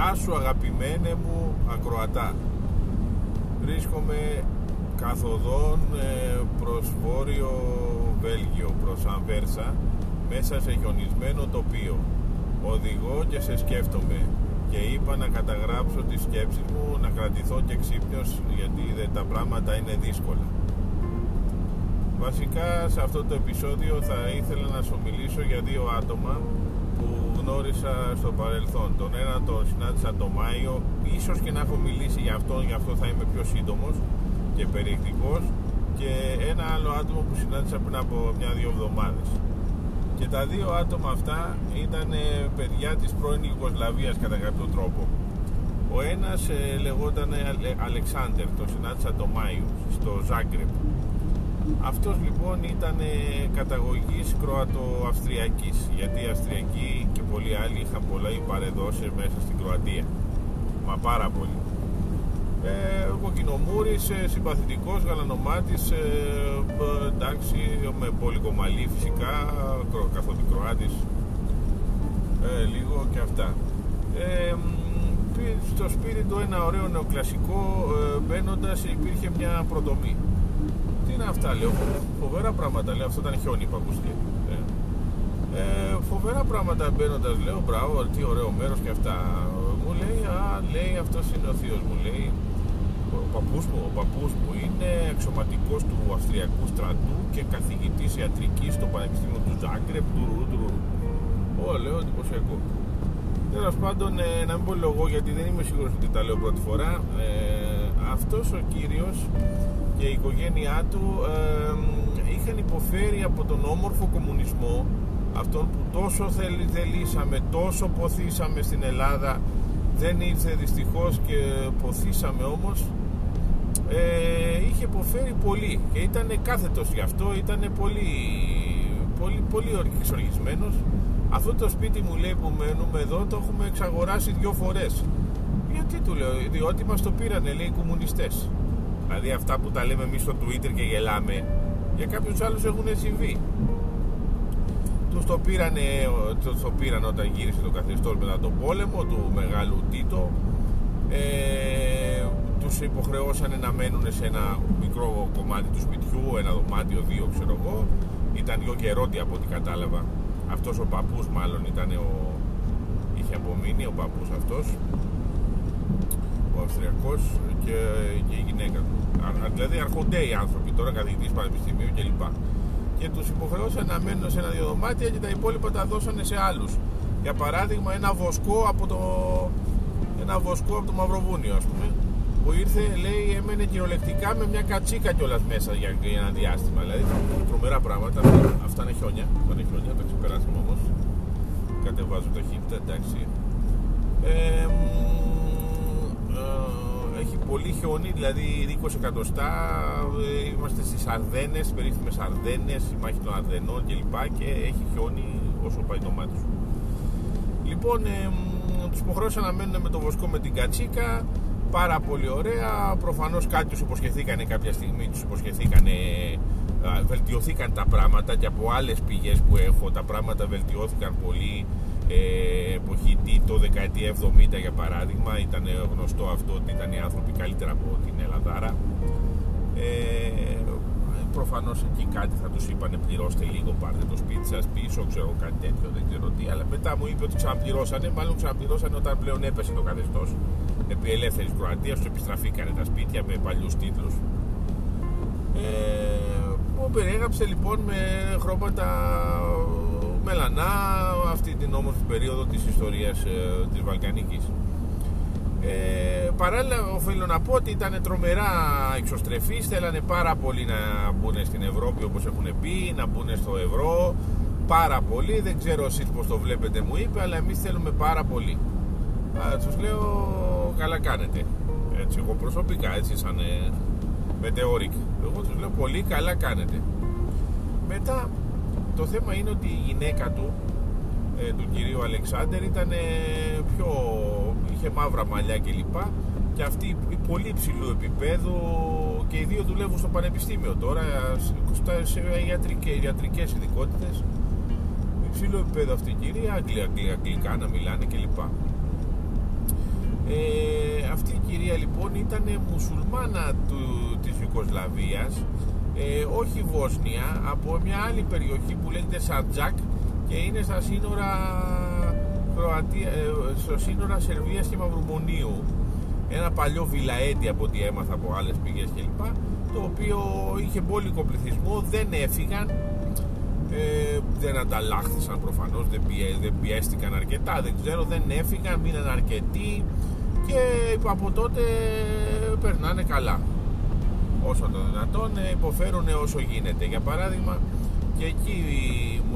Γεια σου αγαπημένε μου ακροατά. Βρίσκομαι καθοδόν ε, προς βόρειο Βέλγιο, προς Αμβέρσα μέσα σε χιονισμένο τοπίο. Οδηγώ και σε σκέφτομαι και είπα να καταγράψω τις σκέψεις μου να κρατηθώ και ξύπνιος γιατί τα πράγματα είναι δύσκολα. Βασικά σε αυτό το επεισόδιο θα ήθελα να σου μιλήσω για δύο άτομα που γνώρισα στο παρελθόν. Τον ένα τον συνάντησα τον Μάιο, ίσως και να έχω μιλήσει για αυτόν, γι' αυτό θα είμαι πιο σύντομος και περιεκτικός και ένα άλλο άτομο που συνάντησα πριν από μια-δύο εβδομάδες. Και τα δύο άτομα αυτά ήταν παιδιά της πρώην Ιουγκοσλαβίας κατά κάποιο τρόπο. Ο ένας ε, λεγόταν Αλεξάνδερ, το συνάντησα τον Μάιο στο Ζάγκρεπ αυτός λοιπόν ήταν καταγωγής Κροατο-Αυστριακής γιατί οι Αυστριακοί και πολλοί άλλοι είχαν πολλά παρεδώσει μέσα στην Κροατία. Μα πάρα πολύ. Ε, κοκκινομούρης, ε, συμπαθητικός, γαλανομάτης ε, εντάξει, με πολύ κομμαλή φυσικά καθότι Κροάτης. Ε, λίγο και αυτά. Ε, στο σπίτι του ένα ωραίο νεοκλασικό ε, μπαίνοντας υπήρχε μια προτομή είναι αυτά, λέω. Φοβερά πράγματα, λέω. Αυτό ήταν χιόνι που ακούστηκε. Ε, ε, φοβερά πράγματα μπαίνοντας, λέω. Μπράβο, τι ωραίο μέρος και αυτά. Μου λέει, Α, λέει, αυτός είναι ο θείος μου. Λέει, ο παππούς μου, ο παππούς μου είναι εξωματικός του Αυστριακού στρατού και καθηγητής ιατρικής στο Πανεπιστήμιο του Ζάγκρεπ, του Ρούντρου. Ω, λέω, εντυπωσιακό. Τέλος πάντων, ε, να μην πω λόγο γιατί δεν είμαι σίγουρος ότι τα λέω πρώτη φορά. Ε, αυτός ο κύριος και η οικογένειά του είχαν υποφέρει από τον όμορφο κομμουνισμό αυτόν που τόσο θελήσαμε, τόσο ποθήσαμε στην Ελλάδα. Δεν ήρθε δυστυχώς και ποθήσαμε όμως. Ε, είχε υποφέρει πολύ και ήταν κάθετος γι' αυτό ήταν πολύ πολύ, πολύ εξοργισμένος. Αυτό το σπίτι μου λέει που μένουμε εδώ το έχουμε εξαγοράσει δυο φορές. Γιατί του λέω, διότι μας το πήρανε λέει οι κομμουνιστές Δηλαδή αυτά που τα λέμε εμείς στο Twitter και γελάμε για κάποιους άλλους έχουν συμβεί. Τους το πήρανε, τους το πήραν όταν γύρισε το καθεστώς μετά τον πόλεμο του μεγάλου Τίτο. Ε, τους υποχρεώσανε να μένουν σε ένα μικρό κομμάτι του σπιτιού ένα δωμάτιο, δύο ξέρω εγώ. Ήταν δυο γερόντια από ό,τι κατάλαβα. Αυτός ο παππούς μάλλον ήταν ο είχε απομείνει ο παππούς αυτός ο Αυστριακός και, και η γυναίκα του. Δηλαδή αρχοντέοι άνθρωποι τώρα, καθηγητής πανεπιστημίου κλπ. Και τους υποχρεώσαν να μένουν σε ένα-δύο δωμάτια και τα υπόλοιπα τα δώσανε σε άλλους. Για παράδειγμα, ένα βοσκό από το, ένα βοσκό από το Μαυροβούνιο, ας πούμε, που ήρθε, λέει, έμενε κυριολεκτικά με μια κατσίκα κιόλας μέσα για, για ένα διάστημα. Δηλαδή, τρομερά πράγματα. Αυτά είναι χιόνια. Αυτά είναι χιόνια, τα ξεπεράσαμε όμως. Κατεβάζω ταχύτητα, εντάξει. Ε, ε, έχει πολύ χιόνι, δηλαδή 20 εκατοστά. Ε, είμαστε στις Αρδένες, περίφημες Αρδένες, η μάχη των Αρδενών κλπ. Και έχει χιόνι όσο πάει το μάτι σου. Λοιπόν, ε, τους υποχρεώσαν να μένουν με το βοσκό με την κατσίκα. Πάρα πολύ ωραία. Προφανώς κάτι τους υποσχεθήκανε κάποια στιγμή, τους υποσχεθήκανε βελτιωθήκαν τα πράγματα και από άλλες πηγές που έχω τα πράγματα βελτιώθηκαν πολύ ε, εποχή το δεκαετία 70 για παράδειγμα ήταν γνωστό αυτό ότι ήταν οι άνθρωποι καλύτερα από την Ελλαδάρα. Ε, προφανώς εκεί κάτι θα τους είπανε πληρώστε λίγο πάρτε το σπίτι σας πίσω ξέρω κάτι τέτοιο δεν ξέρω τι. Αλλά μετά μου είπε ότι ξαναπληρώσανε μάλλον ξαναπληρώσανε όταν πλέον έπεσε το καθεστώς. Επί ελεύθερης Κροατίας του επιστραφήκανε τα σπίτια με παλιούς τίτλους. Ε, που περιέγραψε λοιπόν με χρώματα μελανά αυτή την όμορφη περίοδο της ιστορίας ε, της Βαλκανικής. Ε, παράλληλα οφείλω να πω ότι ήταν τρομερά εξωστρεφείς θέλανε πάρα πολύ να μπουν στην Ευρώπη όπως έχουν πει να μπουν στο ευρώ πάρα πολύ. Δεν ξέρω εσείς πως το βλέπετε μου είπε αλλά εμείς θέλουμε πάρα πολύ. Α, τους λέω καλά κάνετε. Έτσι εγώ προσωπικά έτσι σαν ε, μετεωρικ εγώ τους λέω πολύ καλά κάνετε. Μετά το θέμα είναι ότι η γυναίκα του ε, του κυρίου Αλεξάνδερ ήταν πιο είχε μαύρα μαλλιά κλπ και αυτή πολύ υψηλού επίπεδου και οι δύο δουλεύουν στο πανεπιστήμιο τώρα σε ιατρικές, ιατρικές ειδικότητες. Υψηλού επίπεδου αυτή η κυρία αγγλικά, αγγλικά να μιλάνε κλπ Ε, αυτή η κυρία λοιπόν ήταν μουσουλμάνα του, της Ιουκοσλαβίας ε, όχι Βόσνια από μια άλλη περιοχή που λέγεται Σαρτζάκ και είναι στα σύνορα Κροατία, ε, στο σύνορα Σερβίας και Μαυρομονίου. Ένα παλιό βιλαέτη από ό,τι έμαθα από άλλες πηγές κλπ το οποίο είχε μπόλικο πληθυσμό δεν έφυγαν. Ε, δεν ανταλλάχθησαν προφανώς δεν, δεν πιέστηκαν αρκετά δεν ξέρω δεν έφυγαν μείναν αρκετοί και από τότε περνάνε καλά όσο το δυνατόν ε, υποφέρουν όσο γίνεται. Για παράδειγμα και εκεί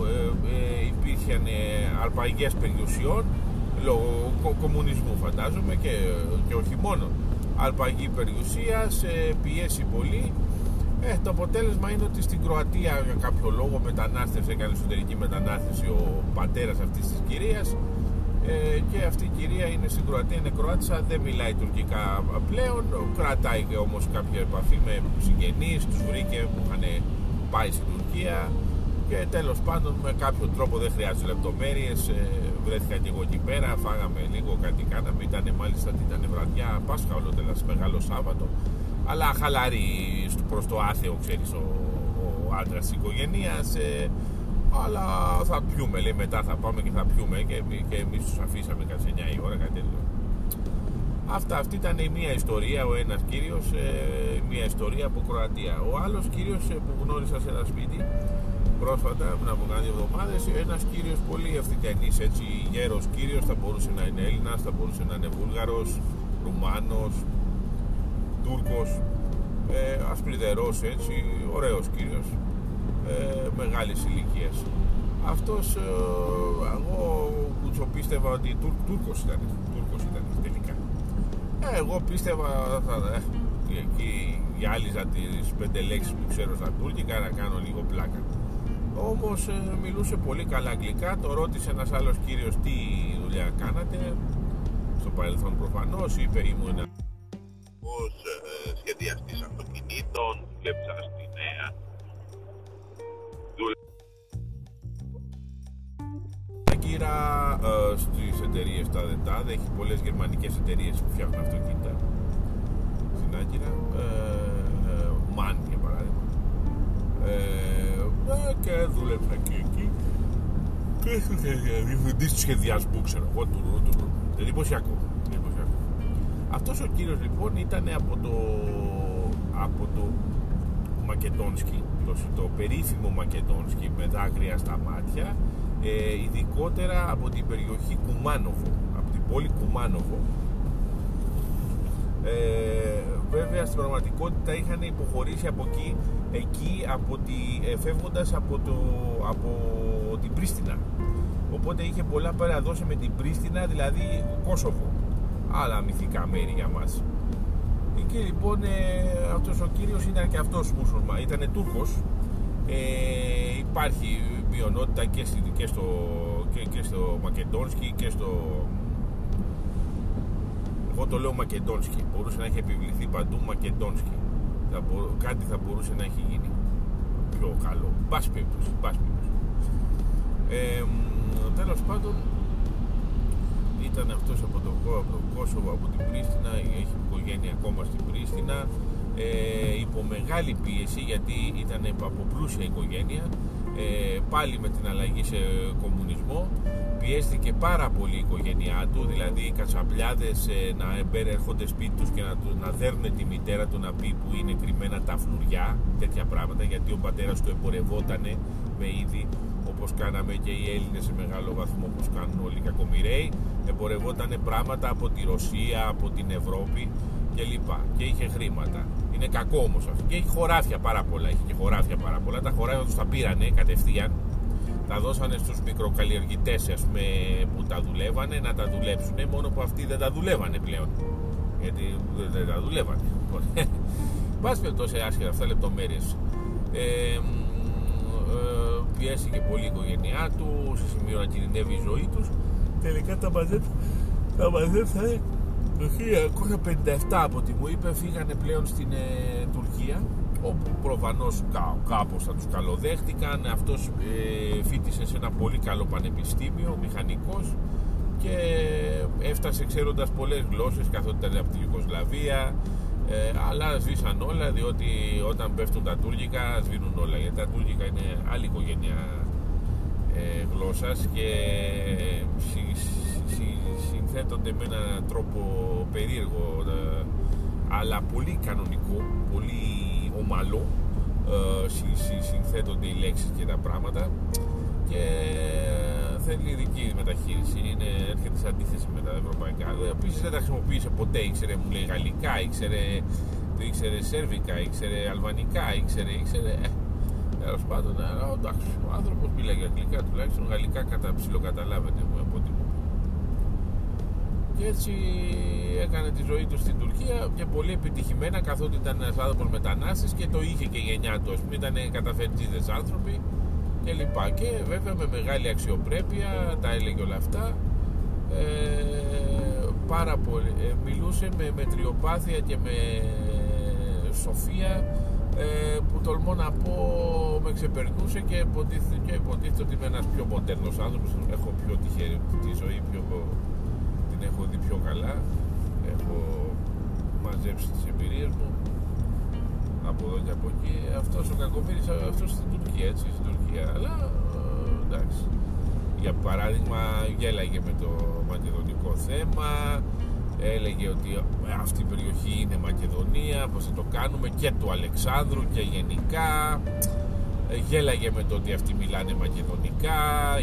ε, ε, υπήρχαν αρπαγές περιουσιών λόγω κομμουνισμού φαντάζομαι και, και όχι μόνο. Αρπαγή περιουσίας, πιέσει πολύ. Ε, το αποτέλεσμα είναι ότι στην Κροατία για κάποιο λόγο μετανάστευσε, έκανε εσωτερική μετανάστευση ο πατέρας αυτής της κυρίας ε, και αυτή η κυρία είναι στην Κροατία, είναι Κροάτισσα, δεν μιλάει τουρκικά πλέον, κρατάει όμως κάποια επαφή με συγγενείς, τους βρήκε που είχαν πάει στην Τουρκία. Και τέλος πάντων με κάποιο τρόπο δεν χρειάζεται λεπτομέρειες. Ε, βρέθηκα και εγώ εκεί πέρα φάγαμε λίγο κάτι κάναμε ήταν μάλιστα ήταν βραδιά Πάσχα όλο τέλος μεγάλο Σάββατο. Αλλά χαλαρή προς το άθεο ξέρεις ο, ο άντρας της οικογένειας ε, αλλά θα πιούμε λέει μετά θα πάμε και θα πιούμε και, και εμείς τους αφήσαμε κάτι 9 η ώρα κάτι τέτοιο Αυτά, αυτή ήταν η μία ιστορία, ο ένας κύριος, ε, μία ιστορία από Κροατία. Ο άλλος κύριος ε, που γνώρισα σε ένα σπίτι πρόσφατα, πριν από κάτι εβδομάδες, ένας κύριος πολύ ευθυτενής, έτσι γέρος κύριος, θα μπορούσε να είναι Έλληνας, θα μπορούσε να είναι Βούλγαρος, Ρουμάνος, Τούρκος, ε, ασπριδερός έτσι, ωραίος κύριος, ε, μεγάλης ηλικίας. Αυτός, ε, εγώ κουτσοπίστευα ότι Τούρ, Τούρκος ήταν, Τούρκος ήταν τελικά. Ε, εγώ πίστευα, θα, ε, εκεί γυάλιζα τις πέντε λέξεις που ξέρω στα τουρκικά να κάνω λίγο πλάκα όμως ε, μιλούσε πολύ καλά αγγλικά το ρώτησε ένας άλλος κύριος τι δουλειά κάνατε στο παρελθόν προφανώς είπε ήμουν ως ε, σχεδιαστής αυτοκινήτων δούλεψα στη νέα Κύρα ε, στις εταιρείες τα ΔΕΤΑΔ έχει πολλές γερμανικές εταιρείες που φτιάχνουν αυτοκίνητα. Στην Άγκυρα ε, ε, MAN για παράδειγμα. Ε, και δούλεψα και εκεί. Και διευθυντής του σχεδιασμού, ξέρω εγώ, του του Εντυπωσιακό. Αυτός ο κύριος λοιπόν ήταν από το, από το Μακεδόνσκι, το, το περίφημο Μακεδόνσκι με δάκρυα στα μάτια, ε, ειδικότερα από την περιοχή Κουμάνοβο, από την πόλη Κουμάνοβο. Ε, βέβαια στην πραγματικότητα είχαν υποχωρήσει από εκεί, εκεί από τη, ε, φεύγοντας από, το, από την Πρίστινα. Οπότε είχε πολλά παραδώσει με την Πρίστινα δηλαδή Κόσοβο. Άλλα μυθικά μέρη για μας. Εκεί λοιπόν ε, αυτός ο κύριος ήταν και αυτός μουσουλμα ήταν Τούρκος. Ε, υπάρχει μειονότητα και, και, στο, και, και στο Μακεντόνσκι και στο εγώ το λέω Μακεντόνσκι. Μπορούσε να έχει επιβληθεί παντού Μακεντόνσκι. Θα κάτι θα μπορούσε να έχει γίνει πιο καλό. Πάση περιπτώσει. Ε, τέλος πάντων ήταν αυτός από το, από Κόσοβο, από την Πρίστινα, έχει οικογένεια ακόμα στην Πρίστινα, ε, υπό μεγάλη πίεση γιατί ήταν από πλούσια οικογένεια, ε, πάλι με την αλλαγή σε κομμουνισμό, πιέστηκε πάρα πολύ η οικογένειά του, δηλαδή οι κατσαμπλιάδες ε, να έρχονται σπίτι τους και να, να δέρνουν τη μητέρα του να πει που είναι κρυμμένα τα φλουριά, τέτοια πράγματα, γιατί ο πατέρας του εμπορευότανε με είδη όπως κάναμε και οι Έλληνες σε μεγάλο βαθμό όπως κάνουν όλοι οι κακομοιραίοι εμπορευότανε πράγματα από τη Ρωσία, από την Ευρώπη κλπ. Και είχε χρήματα. Είναι κακό όμως αυτό. Και έχει χωράφια πάρα πολλά. Έχει και χωράφια πάρα πολλά. Τα χωράφια τους τα πήρανε κατευθείαν τα δώσανε στους μικροκαλλιεργητές ας πούμε, που τα δουλεύανε να τα δουλέψουν μόνο που αυτοί δεν τα δουλεύανε πλέον γιατί δεν τα δουλεύανε πας τόσο άσχετα αυτά λεπτομέρειες ε, ε, πιέστηκε πολύ η οικογένειά τους σε σημείο να κινητεύει η ζωή τους τελικά τα μαζέψανε το 1957 από ό,τι μου είπε φύγανε πλέον στην ε, Τουρκία όπου προφανώς κά, κάπως θα τους καλοδέχτηκαν. Αυτός ε, φίτησε σε ένα πολύ καλό πανεπιστήμιο μηχανικός και έφτασε ξέροντας πολλές γλώσσες καθότι ήταν από τη Ιουγκοσλαβία ε, αλλά σβήσαν όλα διότι όταν πέφτουν τα τουρκικά σβήνουν όλα. Γιατί τα τουρκικά είναι άλλη οικογένεια ε, γλώσσας και συ, συ, συνθέτονται με έναν τρόπο περίεργο ε, αλλά πολύ κανονικό, πολύ ομαλό ε, συνθέτονται οι λέξεις και τα πράγματα και θέλει ειδική μεταχείριση. Είναι, έρχεται σε αντίθεση με τα ευρωπαϊκά. Επίσης δεν τα χρησιμοποίησε ποτέ. Ήξερε, μου λέει, γαλλικά, ήξερε, ήξερε σερβικά, ήξερε αλβανικά, ήξερε. ήξερε ε, Τέλος πάντων, ε, εντάξει, ο άνθρωπος μιλάει αγγλικά, τουλάχιστον γαλλικά κατά ψιλοκαταλάβαινε μου από ό,τι μου και έτσι έκανε τη ζωή του στην Τουρκία και πολύ επιτυχημένα καθότι ήταν ένας άνθρωπος μετανάστης και το είχε και η γενιά του. Ήταν καταφετζίδε άνθρωποι και λοιπά. Και βέβαια με μεγάλη αξιοπρέπεια τα έλεγε όλα αυτά. Ε, πάρα πολύ. Ε, μιλούσε με μετριοπάθεια και με σοφία ε, που τολμώ να πω με ξεπερνούσε και υποτίθεται, και υποτίθεται ότι είμαι ένας πιο μοντέρνος άνθρωπος έχω πιο τυχερή τη ζωή πιο, την έχω δει πιο καλά. Έχω μαζέψει τις εμπειρίες μου. Από εδώ και από εκεί. Αυτός ο Κακομύρης αυτός στην Τουρκία έτσι στην Τουρκία. Αλλά ε, εντάξει. Για παράδειγμα γέλαγε με το μακεδονικό θέμα. Έλεγε ότι ε, αυτή η περιοχή είναι Μακεδονία πως θα το κάνουμε και του Αλεξάνδρου και γενικά. Ε, γέλαγε με το ότι αυτοί μιλάνε μακεδονικά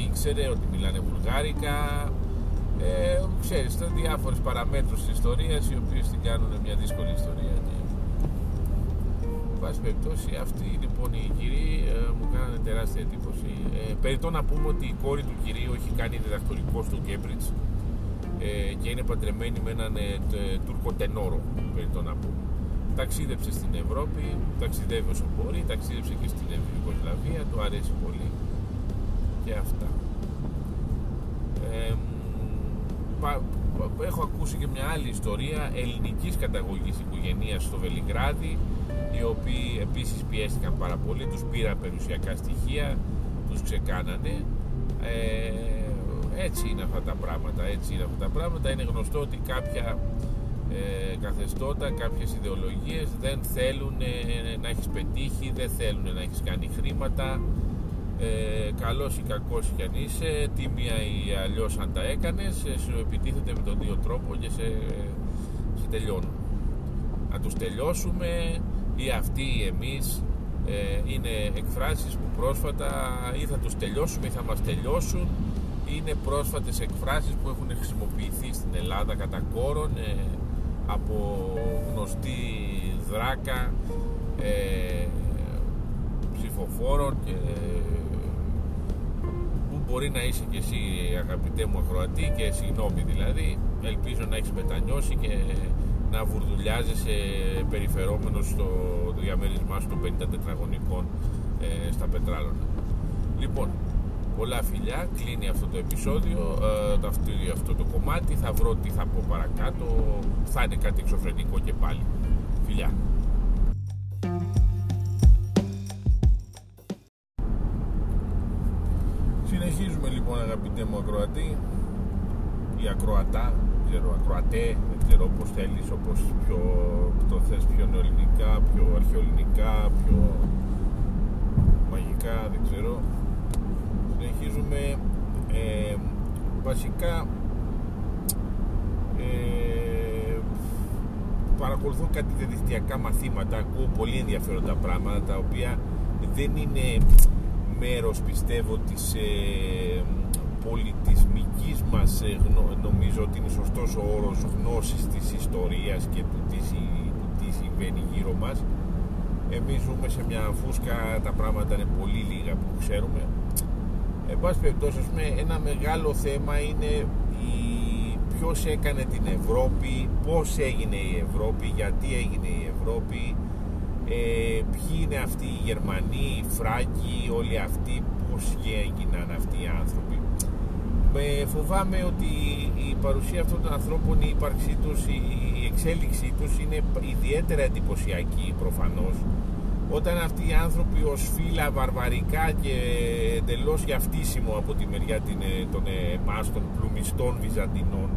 ήξερε ότι μιλάνε βουλγάρικα ε, ξέρεις, ήταν διάφορες παραμέτρους της ιστορίας οι οποίες την κάνουν μια δύσκολη ιστορία πάση περιπτώσει αυτοί λοιπόν οι κυρίοι ε, μου κάνανε τεράστια εντύπωση. Ε, περιττό να πούμε ότι η κόρη του κυρίου έχει κάνει διδακτορικό στο Cambridge ε, και είναι παντρεμένη με έναν ε, Τούρκο τενόρο, περιττό να πούμε. Ταξίδεψε στην Ευρώπη, ταξιδεύει όσο μπορεί, ταξίδεψε και στην Ιουγκοσλαβία, του αρέσει πολύ και αυτά. Ε, έχω ακούσει και μια άλλη ιστορία ελληνικής καταγωγής οικογένειας στο Βελιγράδι οι οποίοι επίσης πιέστηκαν πάρα πολύ, τους πήραν περιουσιακά στοιχεία, τους ξεκάνανε. Ε, έτσι είναι αυτά τα πράγματα, έτσι είναι αυτά τα πράγματα. Είναι γνωστό ότι κάποια ε, καθεστώτα, κάποιες ιδεολογίες δεν θέλουν ε, να έχεις πετύχει, δεν θέλουν να έχεις κάνει χρήματα, ε, καλός ή κακός κι αν είσαι, τίμια ή αλλιώς αν τα έκανες, ε, σου επιτίθεται με τον δύο τρόπο και σε, σε τελειώνουν. Να τους τελειώσουμε, ή αυτοί ή εμείς ε, είναι εκφράσεις που πρόσφατα ή θα τους τελειώσουμε ή θα μας τελειώσουν είναι πρόσφατες εκφράσεις που έχουν χρησιμοποιηθεί στην Ελλάδα κατά κόρον ε, από γνωστή δράκα ε, ψηφοφόρων και που μπορεί να είσαι και εσύ αγαπητέ μου ακροατή και συγγνώμη δηλαδή ελπίζω να έχεις μετανιώσει και να βουρδουλιάζεσαι περιφερόμενος στο διαμέρισμά σου των 50 τετραγωνικών ε, στα πετράλωνα. Λοιπόν, πολλά φιλιά, κλείνει αυτό το επεισόδιο, ε, αυτό, αυτό το κομμάτι, θα βρω τι θα πω παρακάτω, θα είναι κάτι εξωφρενικό και πάλι. Φιλιά. Συνεχίζουμε λοιπόν αγαπητέ μου ακροατή ή ακροατά ξέρω, ακροατέ, δεν ξέρω πώς θέλεις, όπως πιο, το θες πιο νεοελληνικά, πιο αρχαιοελληνικά, πιο μαγικά, δεν ξέρω. Συνεχίζουμε ε, βασικά ε, παρακολουθώ κάτι διαδικτυακά μαθήματα, ακούω πολύ ενδιαφέροντα πράγματα τα οποία δεν είναι μέρος πιστεύω της ε, πολιτισμικής μας ε, νομίζω ότι είναι σωστός ο όρος γνώσης της ιστορίας και του τι, τι συμβαίνει γύρω μας. Εμείς ζούμε σε μια φούσκα τα πράγματα είναι πολύ λίγα που ξέρουμε. Εν πάση περιπτώσει ένα μεγάλο θέμα είναι η, ποιος έκανε την Ευρώπη πώς έγινε η Ευρώπη γιατί έγινε η Ευρώπη ε, ποιοι είναι αυτοί οι Γερμανοί, οι Φράγκοι, όλοι αυτοί πώς έγιναν αυτοί οι άνθρωποι. Με φοβάμαι ότι η παρουσία αυτών των ανθρώπων, η ύπαρξή τους, η εξέλιξή τους είναι ιδιαίτερα εντυπωσιακή προφανώς. Όταν αυτοί οι άνθρωποι ως φύλλα βαρβαρικά και εντελώς για φτύσιμο από τη μεριά των εμάς των πλουμιστών Βυζαντινών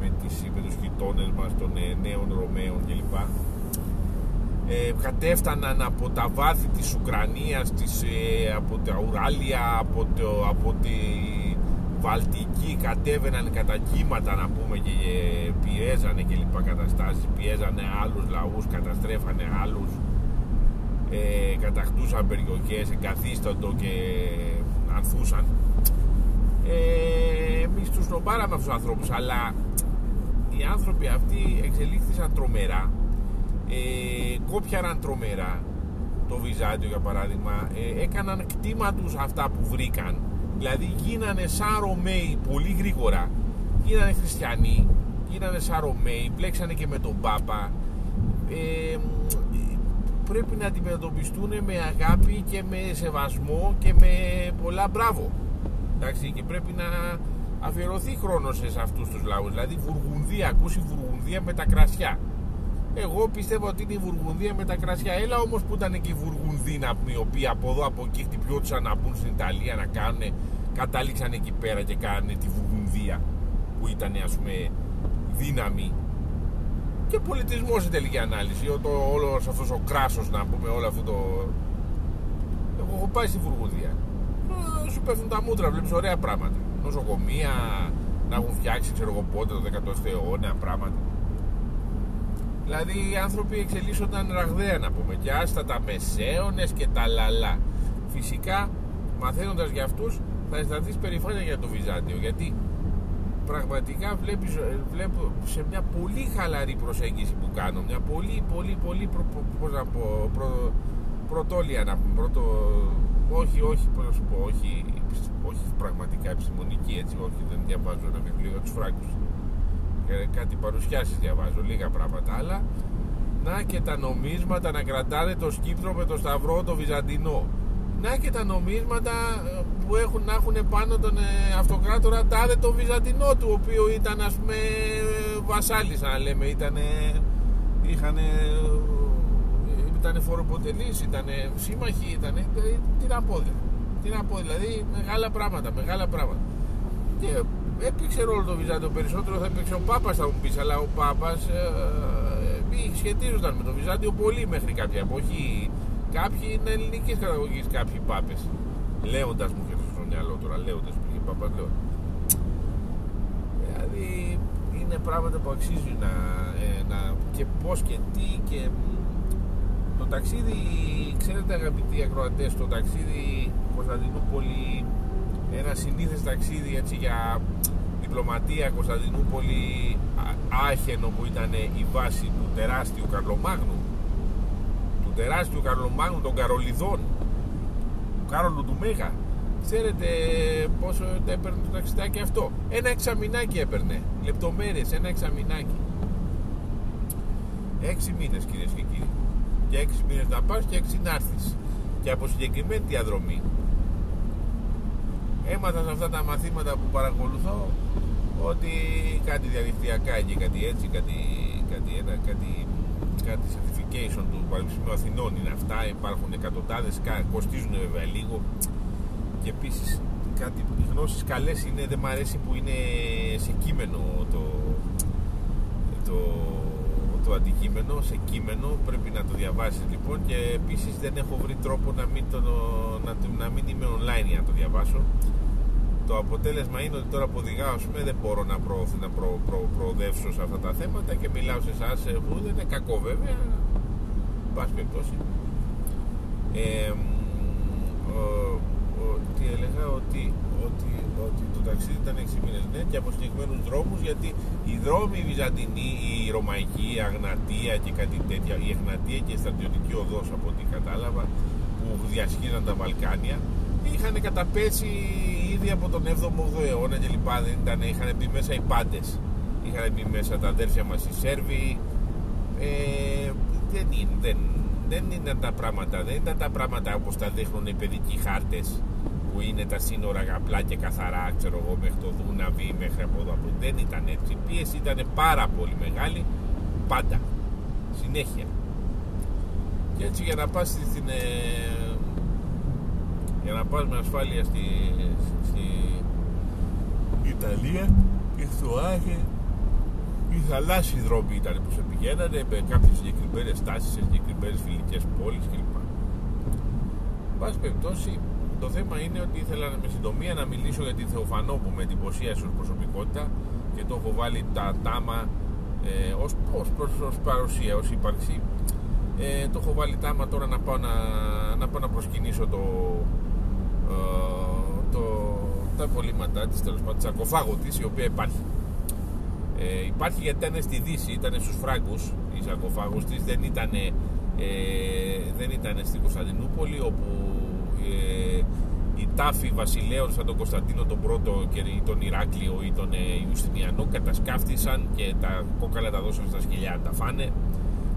με, τις, με τους γειτόνες μας των νέων Ρωμαίων κλπ ε, κατέφταναν από τα βάθη της Ουκρανίας της, ε, από τα Ουράλια από, το, από τη Βαλτική. Κατέβαιναν κατά κύματα να πούμε και ε, πιέζανε και λοιπά καταστάσεις πιέζανε άλλους λαούς, καταστρέφανε άλλους. Ε, κατακτούσαν περιοχές, εγκαθίστατο και ανθούσαν. Ε, εμείς τους νομπάραμε αυτούς τους ανθρώπους αλλά οι άνθρωποι αυτοί εξελίχθησαν τρομερά ε, κόπιαραν τρομερά το Βυζάντιο για παράδειγμα ε, έκαναν κτήμα τους αυτά που βρήκαν. Δηλαδή γίνανε σαν Ρωμαίοι πολύ γρήγορα. Γίνανε χριστιανοί γίνανε σαν Ρωμαίοι πλέξανε και με τον Πάπα. Ε, πρέπει να αντιμετωπιστούν με αγάπη και με σεβασμό και με πολλά μπράβο. Εντάξει και πρέπει να αφιερωθεί χρόνος σε αυτούς τους λαούς. Δηλαδή Βουργουνδία, ακούσει Βουργουνδία με τα κρασιά εγώ πιστεύω ότι είναι η Βουργουνδία με τα κρασιά. Έλα όμως που ήταν και η Βουργουνδίνα οι οποίοι από εδώ από εκεί χτυπιόντουσαν να μπουν στην Ιταλία να κάνουν. Κατάληξαν εκεί πέρα και κάνουν τη Βουργουνδία που ήταν ας πούμε δύναμη και πολιτισμός σε τελική ανάλυση. Το, όλος αυτός ο κράσος να πούμε, όλο αυτό το. Εγώ έχω πάει στη Βουργουνδία. Ε, σου πέφτουν τα μούτρα, βλέπεις ωραία πράγματα. Νοσοκομεία, να έχουν φτιάξει, ξέρω εγώ πότε, το 18ο αιώνα πράγματα. Δηλαδή οι άνθρωποι εξελίσσονταν ραγδαία να πούμε και άστατα μεσαίωνες και τα λαλά. Φυσικά μαθαίνοντας για αυτούς θα αισθανθείς περηφάνεια για το Βυζάντιο γιατί πραγματικά βλέπεις, ε, βλέπω σε μια πολύ χαλαρή προσέγγιση που κάνω μια πολύ πολύ πολύ προ, πώς να πω, προ, πρωτόλια να πούμε πρωτο, όχι όχι πώς να σου πω όχι, όχι πραγματικά επιστημονική έτσι όχι δεν διαβάζω ένα βιβλίο για τους φράγκους κάτι παρουσιάσεις διαβάζω, λίγα πράγματα άλλα να και τα νομίσματα να κρατάνε το σκύπτρο με το σταυρό το βυζαντινό. Να και τα νομίσματα ε, που έχουν, να έχουν πάνω τον ε, αυτοκράτορα τάδε το βυζαντινό του ο οποίο ήταν ας πούμε βασάλης να λέμε ήταν είχαν ήταν φοροποτελείς, ήταν σύμμαχοι, ήταν τι να πω, τι να πω δηλαδή μεγάλα πράγματα, μεγάλα πράγματα. Και έπαιξε ρόλο το Βυζάντιο περισσότερο θα έπαιξε ο Πάπας θα μου πεις αλλά ο Πάπας ε, ε, σχετίζονταν με το Βυζάντιο πολύ μέχρι κάποια εποχή. Κάποιοι είναι ελληνικής καταγωγής κάποιοι Πάπες. Λέοντας μου και στο μυαλό τώρα λέοντας μου και Πάπας λέω. Δηλαδή είναι πράγματα που αξίζει να, ε, να και πως και τι και το ταξίδι ξέρετε αγαπητοί ακροατές το ταξίδι Κωνσταντινούπολη ένα συνήθες ταξίδι έτσι για διπλωματία Κωνσταντινούπολη Άχενο που ήταν η βάση του τεράστιου Καρλομάγνου. Του τεράστιου Καρλομάγνου των Καρολιδών. Του Κάρολου του Μέγα. Ξέρετε πόσο έπαιρνε το ταξιδάκι αυτό; Ένα εξαμηνάκι έπαιρνε. Λεπτομέρειες ένα εξαμηνάκι. Έξι μήνες κυρίες και κύριοι. Και έξι μήνες να πας και έξι να έρθεις. Και από συγκεκριμένη διαδρομή. Έμαθα σε αυτά τα μαθήματα που παρακολουθώ ότι κάτι διαδικτυακά και κάτι έτσι, κάτι, κάτι, ένα, κάτι, κάτι certification του Πανεπιστημίου Αθηνών είναι αυτά, υπάρχουν εκατοντάδες, κοστίζουν βέβαια λίγο. Και επίσης κάτι, οι γνώσεις καλές είναι, δεν μ' αρέσει που είναι σε κείμενο το, το, το αντικείμενο, σε κείμενο πρέπει να το διαβάσεις λοιπόν. Και επίσης δεν έχω βρει τρόπο να μην, το, να, να μην είμαι online για να το διαβάσω το αποτέλεσμα είναι ότι τώρα που οδηγάω πούμε, δεν μπορώ να, προωθ, να προ, προ, προοδεύσω σε αυτά τα θέματα και μιλάω σε εσάς που δεν είναι κακό βέβαια. Πάση περιπτώσει. Ε, τι έλεγα ότι, ότι, ότι το ταξίδι ήταν 6 μήνες. Ναι, και από συγκεκριμένους δρόμους γιατί οι δρόμοι οι Βυζαντινοί, η Ρωμαϊκή, η Αγνατία και κάτι τέτοια η Αγνατία και η στρατιωτική οδός από ό,τι κατάλαβα που διασχίζαν τα Βαλκάνια είχαν καταπέσει ήδη από τον 7ο-8ο αιώνα και λοιπά. Δεν ήταν, είχαν μπει μέσα οι πάντες. Είχαν μπει μέσα τα αδέρφια μας οι Σέρβοι. Ε, δεν, είναι, δεν, δεν ήταν τα πράγματα, δεν ήταν τα πράγματα όπως τα δείχνουν οι παιδικοί χάρτες που είναι τα σύνορα απλά και καθαρά, ξέρω εγώ, μέχρι το Δούναβι, μέχρι από εδώ. Δεν ήταν έτσι. Η πίεση ήταν πάρα πολύ μεγάλη πάντα. Συνέχεια. και έτσι για να πας στην, ε, για να πας με ασφάλεια στη, στη Ιταλία και στο Άγιο οι θαλάσσιοι δρόμοι ήταν που σε πηγαίνανε με κάποιες συγκεκριμένες στάσεις σε συγκεκριμένες φιλικές πόλεις κλπ. Πάση περιπτώσει, το θέμα είναι ότι ήθελα με συντομία να μιλήσω για την Θεοφανό που με εντυπωσίασε ως προσωπικότητα και το έχω βάλει τα τάμα ε, ως, ως, ως, παρουσία, ως ύπαρξη. Ε, το έχω βάλει τάμα τώρα να πάω να, να, πάω να προσκυνήσω το, ε, το, τα υπολείμματά της, τέλος πάντων, σαρκοφάγο της, η οποία υπάρχει. Ε, υπάρχει γιατί ήταν στη Δύση, ήταν στους Φράγκους, η σαρκοφάγος της, δεν ήταν, ε, δεν ήταν στην Κωνσταντινούπολη, όπου ε, οι τάφοι βασιλέων σαν τον Κωνσταντίνο τον πρώτο και τον Ηράκλειο ή τον ε, Ιουστινιανό κατασκάφτησαν και τα κόκαλα τα δώσαν στα σκυλιά τα φάνε